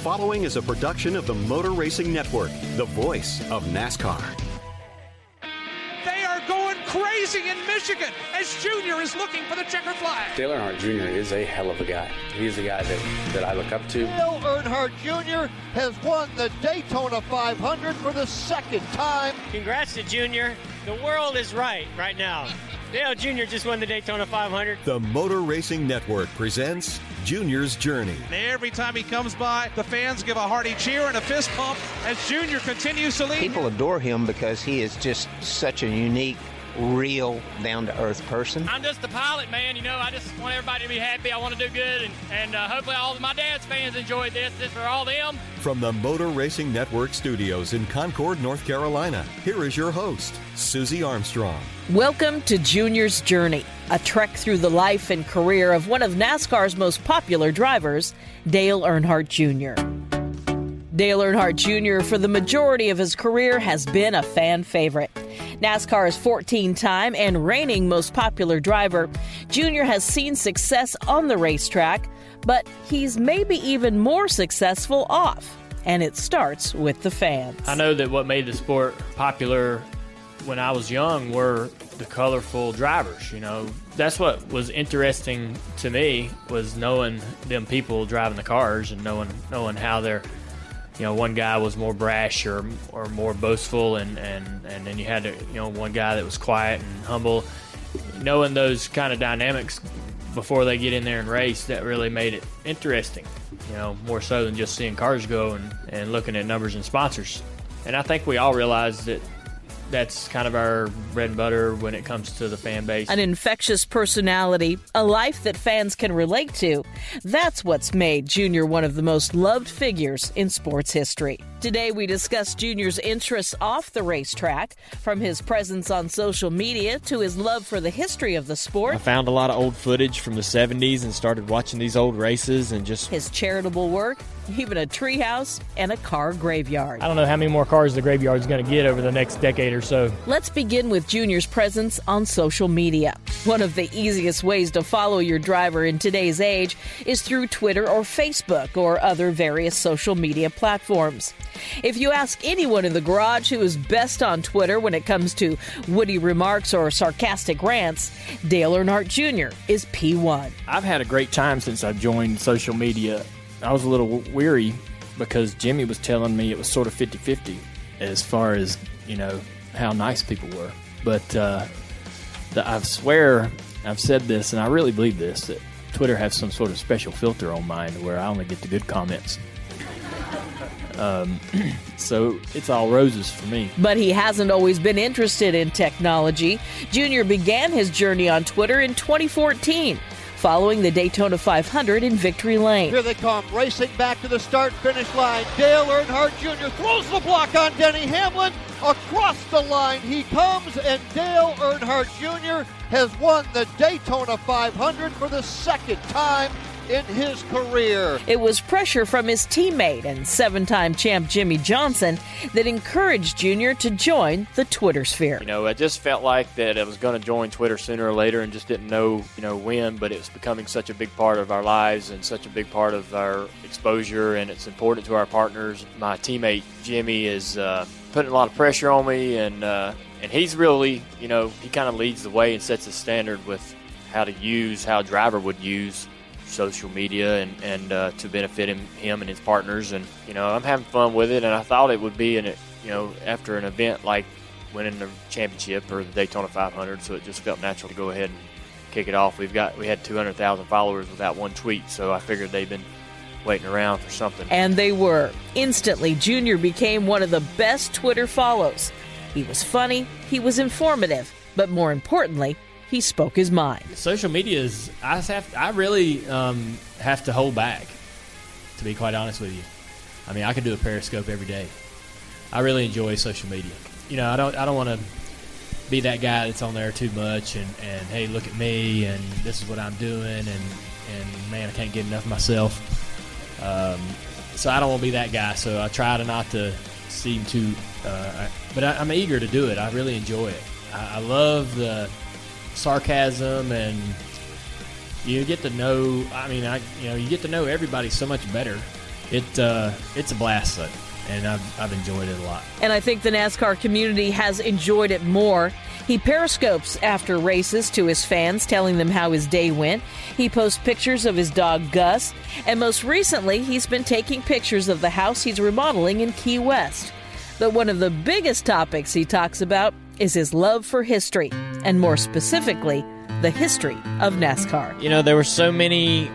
Following is a production of the Motor Racing Network, the voice of NASCAR. They are going crazy in Michigan as Junior is looking for the checker flag. Dale Earnhardt Jr. is a hell of a guy. He's the guy that, that I look up to. Dale Earnhardt Jr. has won the Daytona 500 for the second time. Congrats to Junior. The world is right right now. Dale Jr. just won the Daytona 500. The Motor Racing Network presents Junior's Journey. Every time he comes by, the fans give a hearty cheer and a fist pump as Junior continues to lead. People adore him because he is just such a unique, real, down to earth person. I'm just the pilot, man. You know, I just want everybody to be happy. I want to do good, and, and uh, hopefully all of my dad's fans enjoyed this. This for all them. From the Motor Racing Network studios in Concord, North Carolina, here is your host, Susie Armstrong. Welcome to Junior's Journey, a trek through the life and career of one of NASCAR's most popular drivers, Dale Earnhardt Jr. Dale Earnhardt Jr., for the majority of his career, has been a fan favorite. NASCAR's 14 time and reigning most popular driver, Jr. has seen success on the racetrack, but he's maybe even more successful off. And it starts with the fans. I know that what made the sport popular when I was young were the colorful drivers. You know, that's what was interesting to me was knowing them people driving the cars and knowing knowing how they're. You know, one guy was more brash or or more boastful, and and and then you had to, you know one guy that was quiet and humble. Knowing those kind of dynamics before they get in there and race, that really made it interesting. You know, more so than just seeing cars go and, and looking at numbers and sponsors. And I think we all realize that that's kind of our bread and butter when it comes to the fan base. An infectious personality, a life that fans can relate to. That's what's made Junior one of the most loved figures in sports history. Today, we discuss Junior's interests off the racetrack, from his presence on social media to his love for the history of the sport. I found a lot of old footage from the 70s and started watching these old races and just. His charitable work, even a treehouse, and a car graveyard. I don't know how many more cars the graveyard is going to get over the next decade or so. Let's begin with Junior's presence on social media. One of the easiest ways to follow your driver in today's age is through Twitter or Facebook or other various social media platforms. If you ask anyone in the garage who is best on Twitter when it comes to witty remarks or sarcastic rants, Dale Earnhardt Jr. is P1. I've had a great time since I joined social media. I was a little weary because Jimmie was telling me it was sort of 50 50 as far as, you know, how nice people were. But uh, the, I swear I've said this, and I really believe this, that Twitter has some sort of special filter on mine where I only get the good comments. Um, so it's all roses for me. But he hasn't always been interested in technology. Junior began his journey on Twitter in 2014 following the Daytona 500 in Victory Lane. Here they come, racing back to the start finish line. Dale Earnhardt Jr. throws the block on Denny Hamlin. Across the line he comes, and Dale Earnhardt Jr. has won the Daytona 500 for the second time in his career. It was pressure from his teammate and seven time champ Jimmie Johnson that encouraged Junior to join the Twitter sphere. You know, I just felt like that I was going to join Twitter sooner or later and just didn't know, you know, when, but it's becoming such a big part of our lives and such a big part of our exposure, and it's important to our partners. My teammate Jimmie is uh, putting a lot of pressure on me, and uh, and he's really, you know, he kind of leads the way and sets the standard with how to use, how a driver would use social media and, and uh, to benefit him, him and his partners. And, you know, I'm having fun with it. And I thought it would be, in a, you know, after an event like winning the championship or the Daytona 500. So it just felt natural to go ahead and kick it off. We've got, we had 200,000 followers without one tweet. So I figured they've been waiting around for something. And they were. Instantly, Junior became one of the best Twitter follows. He was funny, he was informative, but more importantly, he spoke his mind. Social media is I have I really um, have to hold back, to be quite honest with you. I mean, I could do a Periscope every day. I really enjoy social media. You know, I don't I don't want to be that guy that's on there too much and, and hey, look at me and this is what I'm doing and and man, I can't get enough myself. Um, so I don't want to be that guy. So I try to not to seem too. Uh, but I, am eager to do it. I really enjoy it. I, I love the sarcasm and you get to know. I mean, I you know you get to know everybody so much better. It uh, it's a blast, and I've I've enjoyed it a lot. And I think the NASCAR community has enjoyed it more. He periscopes after races to his fans, telling them how his day went. He posts pictures of his dog Gus, and most recently, he's been taking pictures of the house he's remodeling in Key West. But one of the biggest topics he talks about is his love for history, and more specifically, the history of NASCAR. You know, there were so many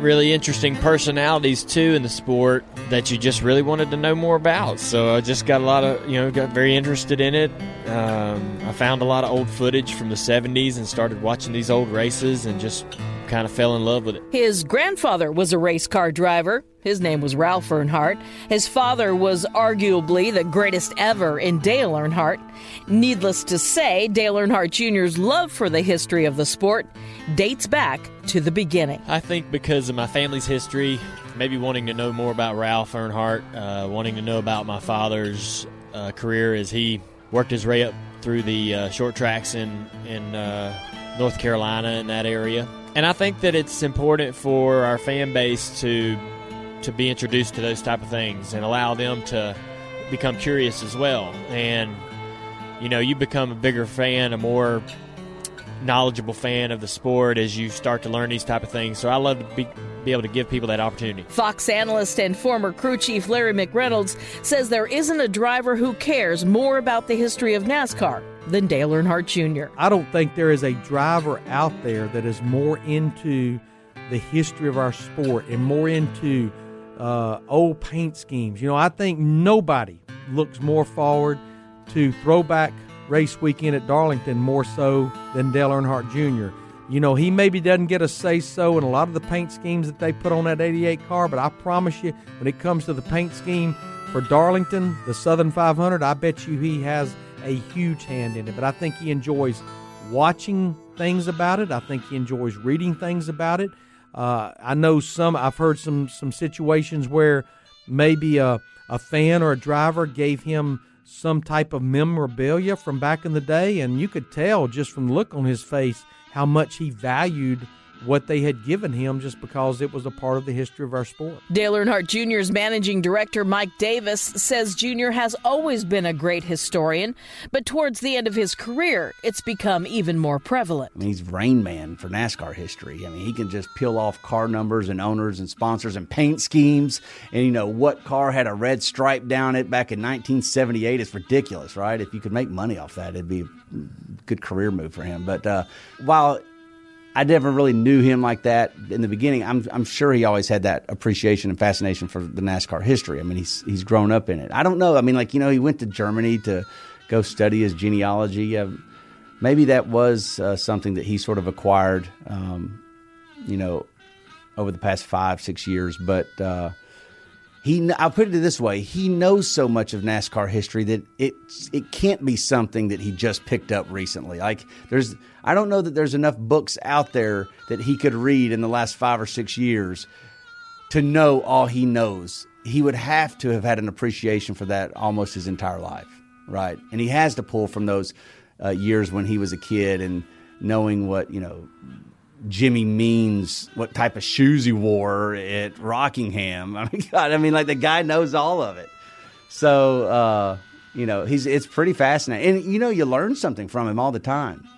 really interesting personalities too in the sport that you just really wanted to know more about. So I just got a lot of, you know, got very interested in it. Um, I found a lot of old footage from the 70s and started watching these old races and just kind of fell in love with it. His grandfather was a race car driver. His name was Ralph Earnhardt. His father was arguably the greatest ever in Dale Earnhardt. Needless to say, Dale Earnhardt Jr.'s love for the history of the sport dates back to the beginning. I think because of my family's history, maybe wanting to know more about Ralph Earnhardt, uh, wanting to know about my father's uh, career as he worked his way up through the uh, short tracks in in uh, North Carolina in that area. And I think that it's important for our fan base to to be introduced to those type of things and allow them to become curious as well. And you know, you become a bigger fan, a more knowledgeable fan of the sport as you start to learn these type of things. So I love to be, be able to give people that opportunity. Fox analyst and former crew chief Larry McReynolds says there isn't a driver who cares more about the history of NASCAR than Dale Earnhardt Jr. I don't think there is a driver out there that is more into the history of our sport and more into uh, old paint schemes. You know, I think nobody looks more forward to throwback race weekend at Darlington more so than Dale Earnhardt Jr. You know, he maybe doesn't get a say so in a lot of the paint schemes that they put on that 88 car, but I promise you, when it comes to the paint scheme for Darlington, the Southern 500, I bet you he has a huge hand in it. But I think he enjoys watching things about it. I think he enjoys reading things about it. Uh, I know some. I've heard some some situations where maybe a a fan or a driver gave him some type of memorabilia from back in the day, and you could tell just from the look on his face how much he valued what they had given him just because it was a part of the history of our sport. Dale Earnhardt Jr.'s managing director, Mike Davis, says Jr. has always been a great historian, but towards the end of his career, it's become even more prevalent. I mean, he's Rain Man for NASCAR history. I mean, he can just peel off car numbers and owners and sponsors and paint schemes. And, you know, what car had a red stripe down it back in 1978? It's ridiculous, right? If you could make money off that, it'd be a good career move for him. But uh, while I never really knew him like that in the beginning. I'm, I'm sure he always had that appreciation and fascination for the NASCAR history. I mean, he's he's grown up in it. I don't know. I mean, like you know, he went to Germany to go study his genealogy. Uh, maybe that was uh, something that he sort of acquired, um, you know, over the past five six years. But uh, he I'll put it this way: he knows so much of NASCAR history that it it can't be something that he just picked up recently. Like there's I don't know that there's enough books out there that he could read in the last 5 or 6 years to know all he knows. He would have to have had an appreciation for that almost his entire life, right? And he has to pull from those uh, years when he was a kid and knowing what, you know, Jimmy Means what type of shoes he wore at Rockingham. I mean, God, I mean, like the guy knows all of it. So, uh, you know, he's it's pretty fascinating, and you know, you learn something from him all the time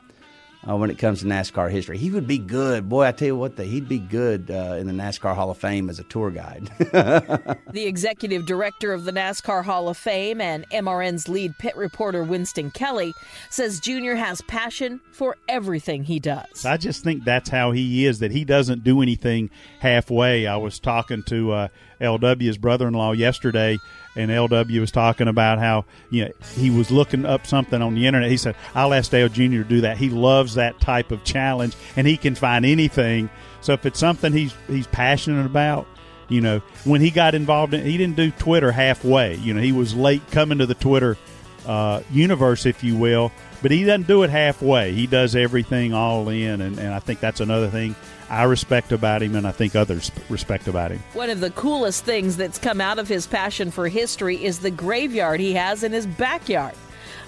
uh, when it comes to NASCAR history. He would be good. Boy, I tell you what, the, he'd be good uh, in the NASCAR Hall of Fame as a tour guide. the executive director of the NASCAR Hall of Fame and MRN's lead pit reporter, Winston Kelley, says Junior has passion for everything he does. I just think that's how he is, that he doesn't do anything halfway. I was talking to uh, LW's brother in law yesterday and LW was talking about how you know he was looking up something on the internet. He said, "I'll ask Dale Jr. to do that." He loves that type of challenge, and he can find anything. So if it's something he's he's passionate about, You know, when he got involved in, he didn't do Twitter halfway. You know, he was late coming to the Twitter uh, universe, if you will, but he doesn't do it halfway. He does everything all in, and, and I think that's another thing I respect about him, and I think others respect about him. One of the coolest things that's come out of his passion for history is the graveyard he has in his backyard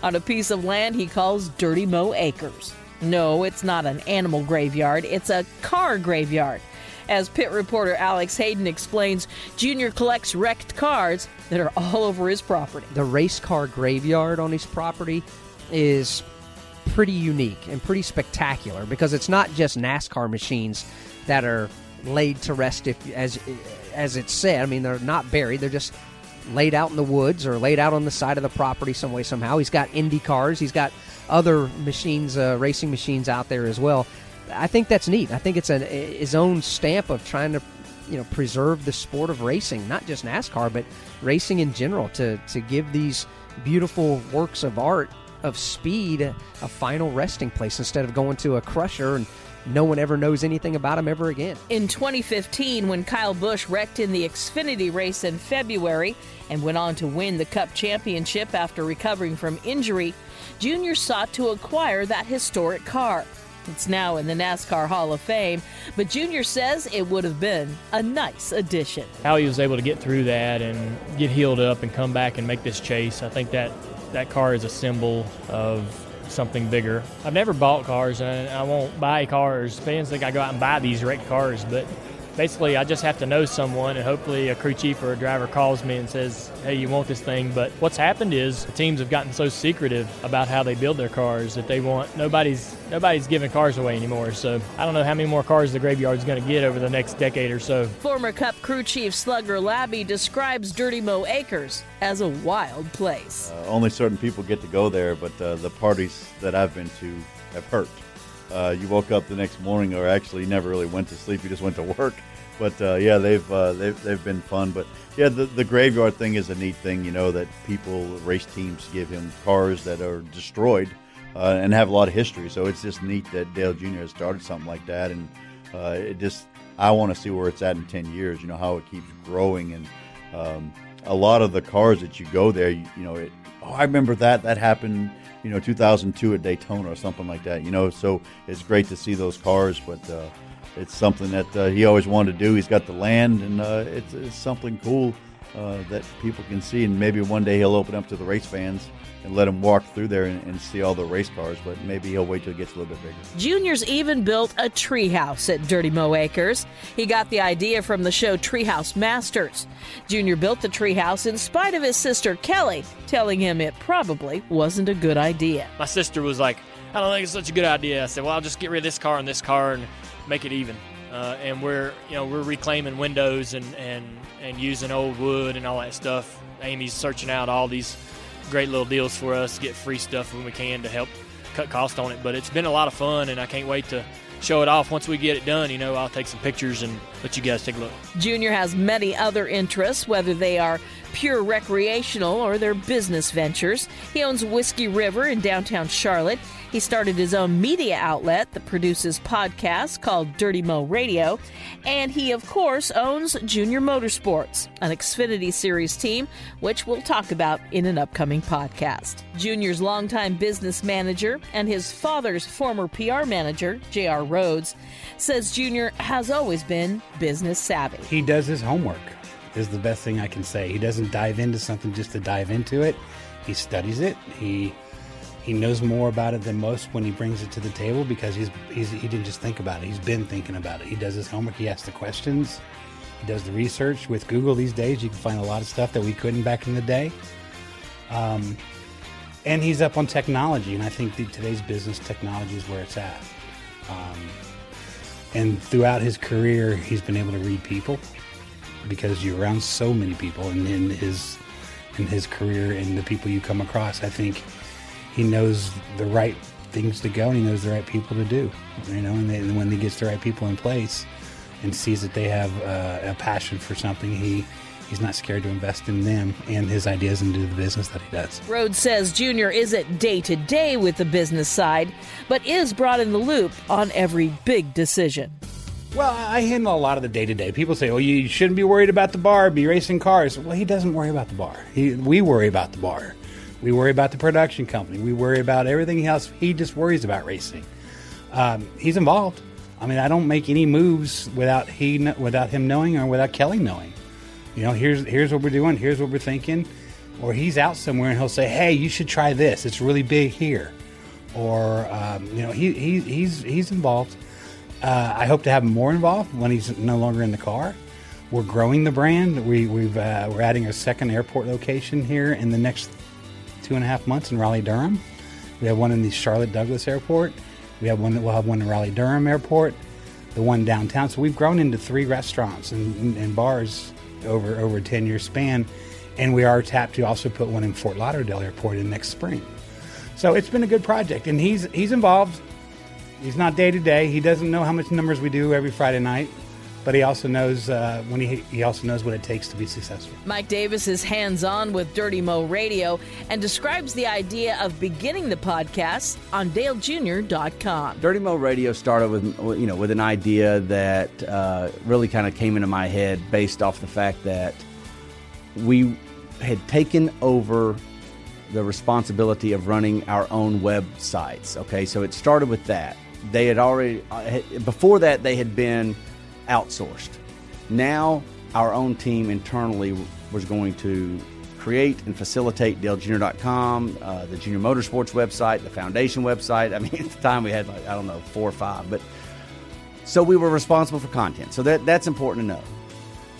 on a piece of land he calls Dirty Mo Acres. No, it's not an animal graveyard, it's a car graveyard. As pit reporter Alex Hayden explains, Junior collects wrecked cars that are all over his property. The race car graveyard on his property is pretty unique and pretty spectacular because it's not just NASCAR machines that are laid to rest if as as it's said. I mean, they're not buried; they're just laid out in the woods or laid out on the side of the property some way somehow. He's got Indy cars. He's got other machines, uh, racing machines out there as well. I think that's neat. I think it's a, his own stamp of trying to, you know, preserve the sport of racing, not just NASCAR, but racing in general. To to give these beautiful works of art of speed a final resting place instead of going to a crusher and no one ever knows anything about him ever again. In 2015, when Kyle Busch wrecked in the Xfinity race in February and went on to win the Cup championship after recovering from injury, Junior sought to acquire that historic car. It's now in the NASCAR Hall of Fame, but Junior says it would have been a nice addition. How he was able to get through that and get healed up and come back and make this chase, I think that that car is a symbol of something bigger. I've never bought cars and I won't buy cars. Fans think I go out and buy these wrecked cars, but basically I just have to know someone and hopefully a crew chief or a driver calls me and says, hey, you want this thing. But what's happened is the teams have gotten so secretive about how they build their cars that they want nobody's nobody's giving cars away anymore. So I don't know how many more cars the graveyard's going to get over the next decade or so. Former Cup crew chief Slugger Labbe describes Dirty Mo Acres as a wild place. Uh, only certain people get to go there, but uh, the parties that I've been to have hurt. Uh, you woke up the next morning, or actually never really went to sleep. You just went to work. But uh, yeah, they've uh, they've they've been fun. But yeah, the the graveyard thing is a neat thing. You know that people, race teams, give him cars that are destroyed uh, and have a lot of history. So it's just neat that Dale Jr. has started something like that, and uh, it just I want to see where it's at in ten years. You know how it keeps growing, and um, a lot of the cars that you go there, you, you know, it, oh, I remember that that happened you know 2002 at Daytona or something like that. You know, so it's great to see those cars, but uh, it's something that uh, he always wanted to do. He's got the land, and uh, it's, it's, something cool uh, that people can see. And maybe one day he'll open up to the race fans and let them walk through there and, and, see all the race cars. But maybe he'll wait till it gets a little bit bigger. Junior's even built a treehouse at Dirty Mo Acres. He got the idea from the show Treehouse Masters. Junior built the treehouse in spite of his sister Kelley telling him it probably wasn't a good idea. My sister was like, I don't think it's such a good idea. I said, well, I'll just get rid of this car and this car and make it even. Uh, and we're you know we're reclaiming windows and, and and using old wood and all that stuff. Amy's searching out all these great little deals for us to get free stuff when we can to help cut cost on it. But it's been a lot of fun, and I can't wait to show it off once we get it done. You know, I'll take some pictures and let you guys take a look. Junior has many other interests, whether they are pure recreational or their business ventures. He owns Whiskey River in downtown Charlotte. He started his own media outlet that produces podcasts called Dirty Mo Radio. And he, of course, owns Junior Motorsports, an Xfinity Series team, which we'll talk about in an upcoming podcast. Junior's longtime business manager and his father's former PR manager, J.R. Rhodes, says Junior has always been business savvy. He does his homework is the best thing I can say. He doesn't dive into something just to dive into it. He studies it. He he knows more about it than most when he brings it to the table because he's, he's he didn't just think about it. He's been thinking about it. He does his homework. He asks the questions. He does the research. With Google these days, you can find a lot of stuff that we couldn't back in the day. Um, and he's up on technology, and I think today's business technology is where it's at. Um, and throughout his career, he's been able to read people because you're around so many people and in his in his career and the people you come across i think he knows the right things to go and he knows the right people to do you know and, they, and when he gets the right people in place and sees that they have uh, a passion for something he he's not scared to invest in them and his ideas into the business that he does. Rhodes says Junior isn't day to day with the business side, but is brought in the loop on every big decision. Well, I handle a lot of the day to day. People say, "Well, you shouldn't be worried about the bar. Be racing cars." Well, he doesn't worry about the bar. He, we worry about the bar. We worry about the production company. We worry about everything else. He just worries about racing. Um, he's involved. I mean, I don't make any moves without he without him knowing or without Kelley knowing. You know, here's here's what we're doing. Here's what we're thinking. Or he's out somewhere and he'll say, "Hey, you should try this. It's really big here." Or um, you know, he, he he's he's involved. Uh, I hope to have him more involved when he's no longer in the car. We're growing the brand. We we've uh, we're adding a second airport location here in the next two and a half months in Raleigh Durham. We have one in the Charlotte Douglas Airport. We have one. We'll have one in Raleigh Durham Airport. The one downtown. So we've grown into three restaurants and, and bars over over a ten year span, and we are tapped to also put one in Fort Lauderdale Airport in next spring. So it's been a good project, and he's he's involved. He's not day to day. He doesn't know how much numbers we do every Friday night, but he also knows uh, when he he also knows what it takes to be successful. Mike Davis is hands on with Dirty Mo Radio and describes the idea of beginning the podcast on DaleJr.com. Dirty Mo Radio started with you know with an idea that uh, really kind of came into my head based off the fact that we had taken over the responsibility of running our own websites. Okay, so it started with that. They had already uh, before that they had been outsourced. Now our own team internally was going to create and facilitate DaleJr.com, uh, the Junior Motorsports website, the foundation website. I mean, at the time we had like I don't know four or five, but so we were responsible for content. So that that's important to know.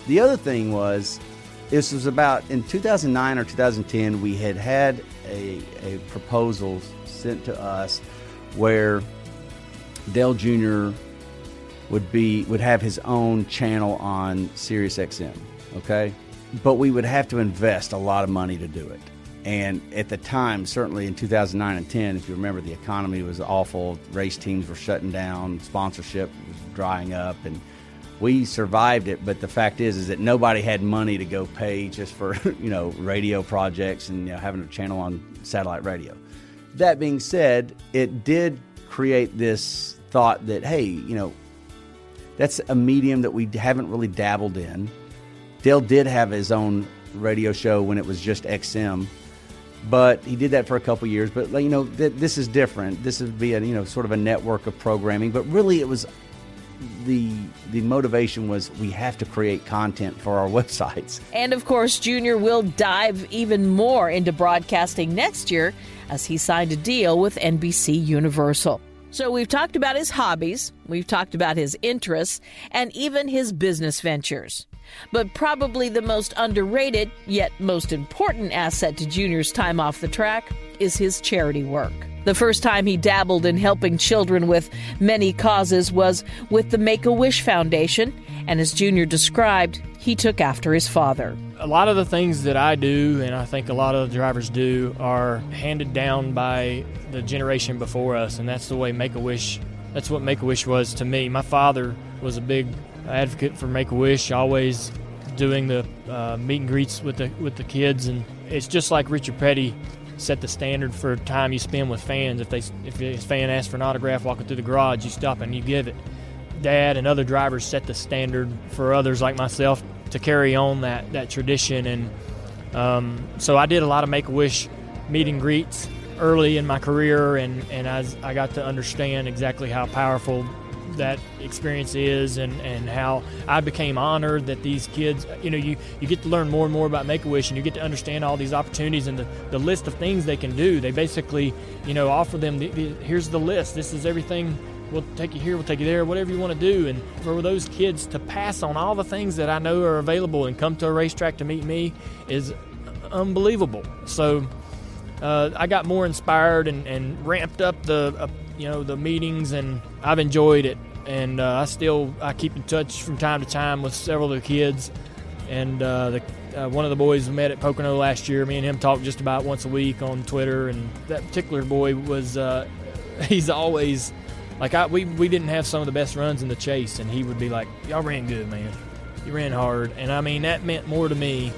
The other thing was this was about in 2009 or 2010 we had had a, a proposal sent to us where Dale Jr. would be would have his own channel on Sirius XM, okay? But we would have to invest a lot of money to do it. And at the time, certainly in 2009 and 10, if you remember, the economy was awful. Race teams were shutting down, sponsorship was drying up, and we survived it. But the fact is, is that nobody had money to go pay just for you know radio projects and you know, having a channel on satellite radio. That being said, it did create this thought that hey, you know, that's a medium that we haven't really dabbled in. Dale did have his own radio show when it was just XM, but he did that for a couple years. But you know, th- this is different. This would be a you know sort of a network of programming, but really it was the the motivation was we have to create content for our websites. And of course, Junior will dive even more into broadcasting next year as he signed a deal with NBC Universal. So we've talked about his hobbies, we've talked about his interests, and even his business ventures. But probably the most underrated, yet most important asset to Junior's time off the track is his charity work. The first time he dabbled in helping children with many causes was with the Make a Wish Foundation, and as Junior described, he took after his father. A lot of the things that I do, and I think a lot of the drivers do, are handed down by the generation before us, and that's the way Make a Wish. That's what Make a Wish was to me. My father was a big advocate for Make a Wish, always doing the uh, meet and greets with the with the kids, and it's just like Richard Petty set the standard for time you spend with fans. If they if a fan asks for an autograph walking through the garage, you stop and you give it. Dad and other drivers set the standard for others like myself to carry on that that tradition, and um, so I did a lot of Make a Wish meet and greets early in my career, and and as I got to understand exactly how powerful that experience is and, and how I became honored that these kids, you know, you, you get to learn more and more about Make a Wish and you get to understand all these opportunities and the, the list of things they can do. They basically, you know, offer them the, the, here's the list. This is everything. We'll take you here, we'll take you there, whatever you want to do. And for those kids to pass on all the things that I know are available and come to a racetrack to meet me is unbelievable. So uh, I got more inspired and, and ramped up the, uh, you know, the meetings, and I've enjoyed it and uh, I still I keep in touch from time to time with several of the kids. And uh, the, uh, one of the boys we met at Pocono last year. Me and him talk just about once a week on Twitter. And that particular boy was uh, he's always like I, we we didn't have some of the best runs in the chase, and he would be like, "Y'all ran good, man. You ran hard." And I mean that meant more to me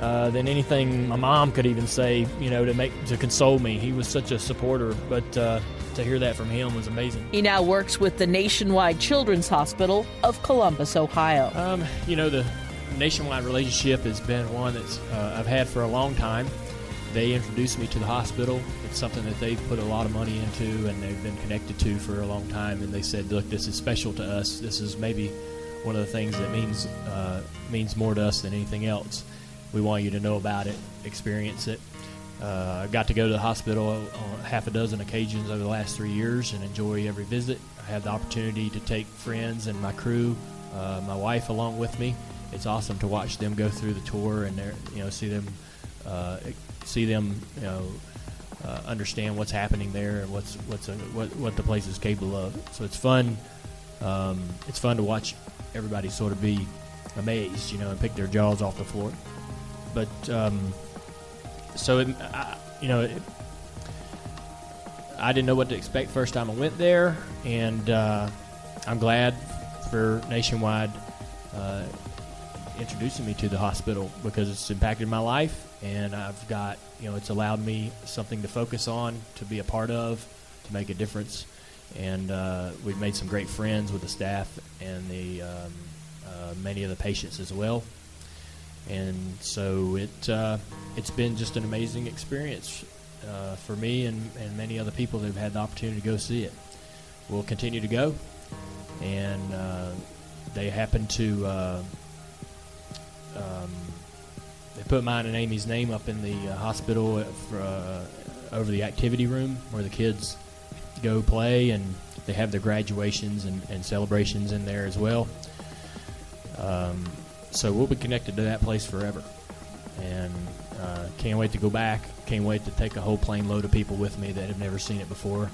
uh, than anything my mom could even say, you know, to make to console me. He was such a supporter, but uh, to hear that from him was amazing. He now works with the Nationwide Children's Hospital of Columbus, Ohio. Um, you know, the nationwide relationship has been one that uh, I've had for a long time. They introduced me to the hospital. It's something that they've put a lot of money into and they've been connected to for a long time. And they said, "Look, this is special to us. This is maybe one of the things that means uh, means more to us than anything else." we want you to know about it, experience it. Uh, I got to go to the hospital on half a dozen occasions over the last three years and enjoy every visit. I had the opportunity to take friends and my crew, uh, my wife along with me. It's awesome to watch them go through the tour and you know see them uh, see them you know uh, understand what's happening there and what's what's a, what what the place is capable of. So it's fun. Um, it's fun to watch everybody sort of be amazed, you know, and pick their jaws off the floor but um, so it, I, you know, it, I didn't know what to expect first time I went there, and uh, I'm glad for Nationwide uh, introducing me to the hospital because it's impacted my life, and I've got you know it's allowed me something to focus on, to be a part of, to make a difference, and uh, we've made some great friends with the staff and the um, uh, many of the patients as well and so it uh, it's been just an amazing experience uh, for me and, and many other people that have had the opportunity to go see it. We'll continue to go, and uh, they happen to uh, um, they put mine and Amy's name up in the uh, hospital for, uh, over the activity room where the kids go play, and they have their graduations and, and celebrations in there as well. Um, so we'll be connected to that place forever. And uh, can't wait to go back. Can't wait to take a whole plane load of people with me that have never seen it before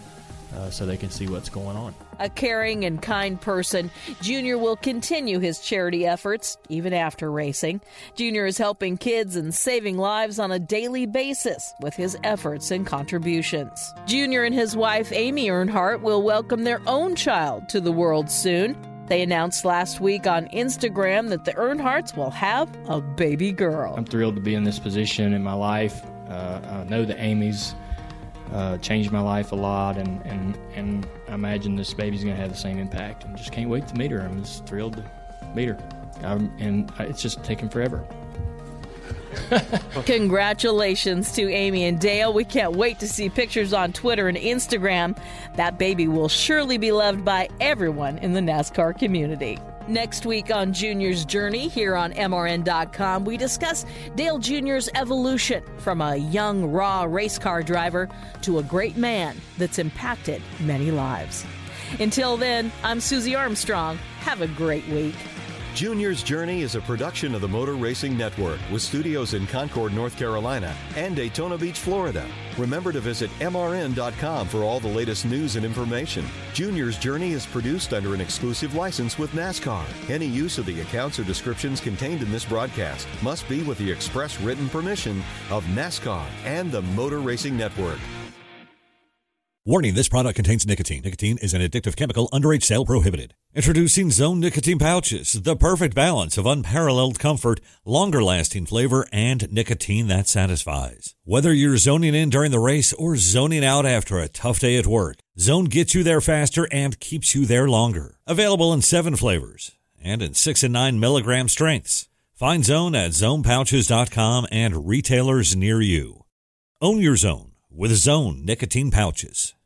uh, so they can see what's going on. A caring and kind person, Junior will continue his charity efforts even after racing. Junior is helping kids and saving lives on a daily basis with his efforts and contributions. Junior and his wife, Amy Earnhardt, will welcome their own child to the world soon. They announced last week on Instagram that the Earnhardts will have a baby girl. I'm thrilled to be in this position in my life. Uh, I know that Amy's uh, changed my life a lot, and, and, and I imagine this baby's going to have the same impact. And just can't wait to meet her. I'm just thrilled to meet her. I'm, and it's just taken forever. Congratulations to Amy and Dale. We can't wait to see pictures on Twitter and Instagram. That baby will surely be loved by everyone in the NASCAR community. Next week on Junior's Journey here on MRN.com, we discuss Dale Jr.'s evolution from a young, raw race car driver to a great man that's impacted many lives. Until then, I'm Susie Armstrong. Have a great week. Junior's Journey is a production of the Motor Racing Network with studios in Concord, North Carolina and Daytona Beach, Florida. Remember to visit MRN.com for all the latest news and information. Junior's Journey is produced under an exclusive license with NASCAR. Any use of the accounts or descriptions contained in this broadcast must be with the express written permission of NASCAR and the Motor Racing Network. Warning this product contains nicotine. Nicotine is an addictive chemical, underage sale prohibited. Introducing Zone Nicotine Pouches, the perfect balance of unparalleled comfort, longer lasting flavor, and nicotine that satisfies. Whether you're zoning in during the race or zoning out after a tough day at work, Zone gets you there faster and keeps you there longer. Available in seven flavors and in six and nine milligram strengths. Find Zone at zonepouches.com and retailers near you. Own your zone with Zone Nicotine Pouches.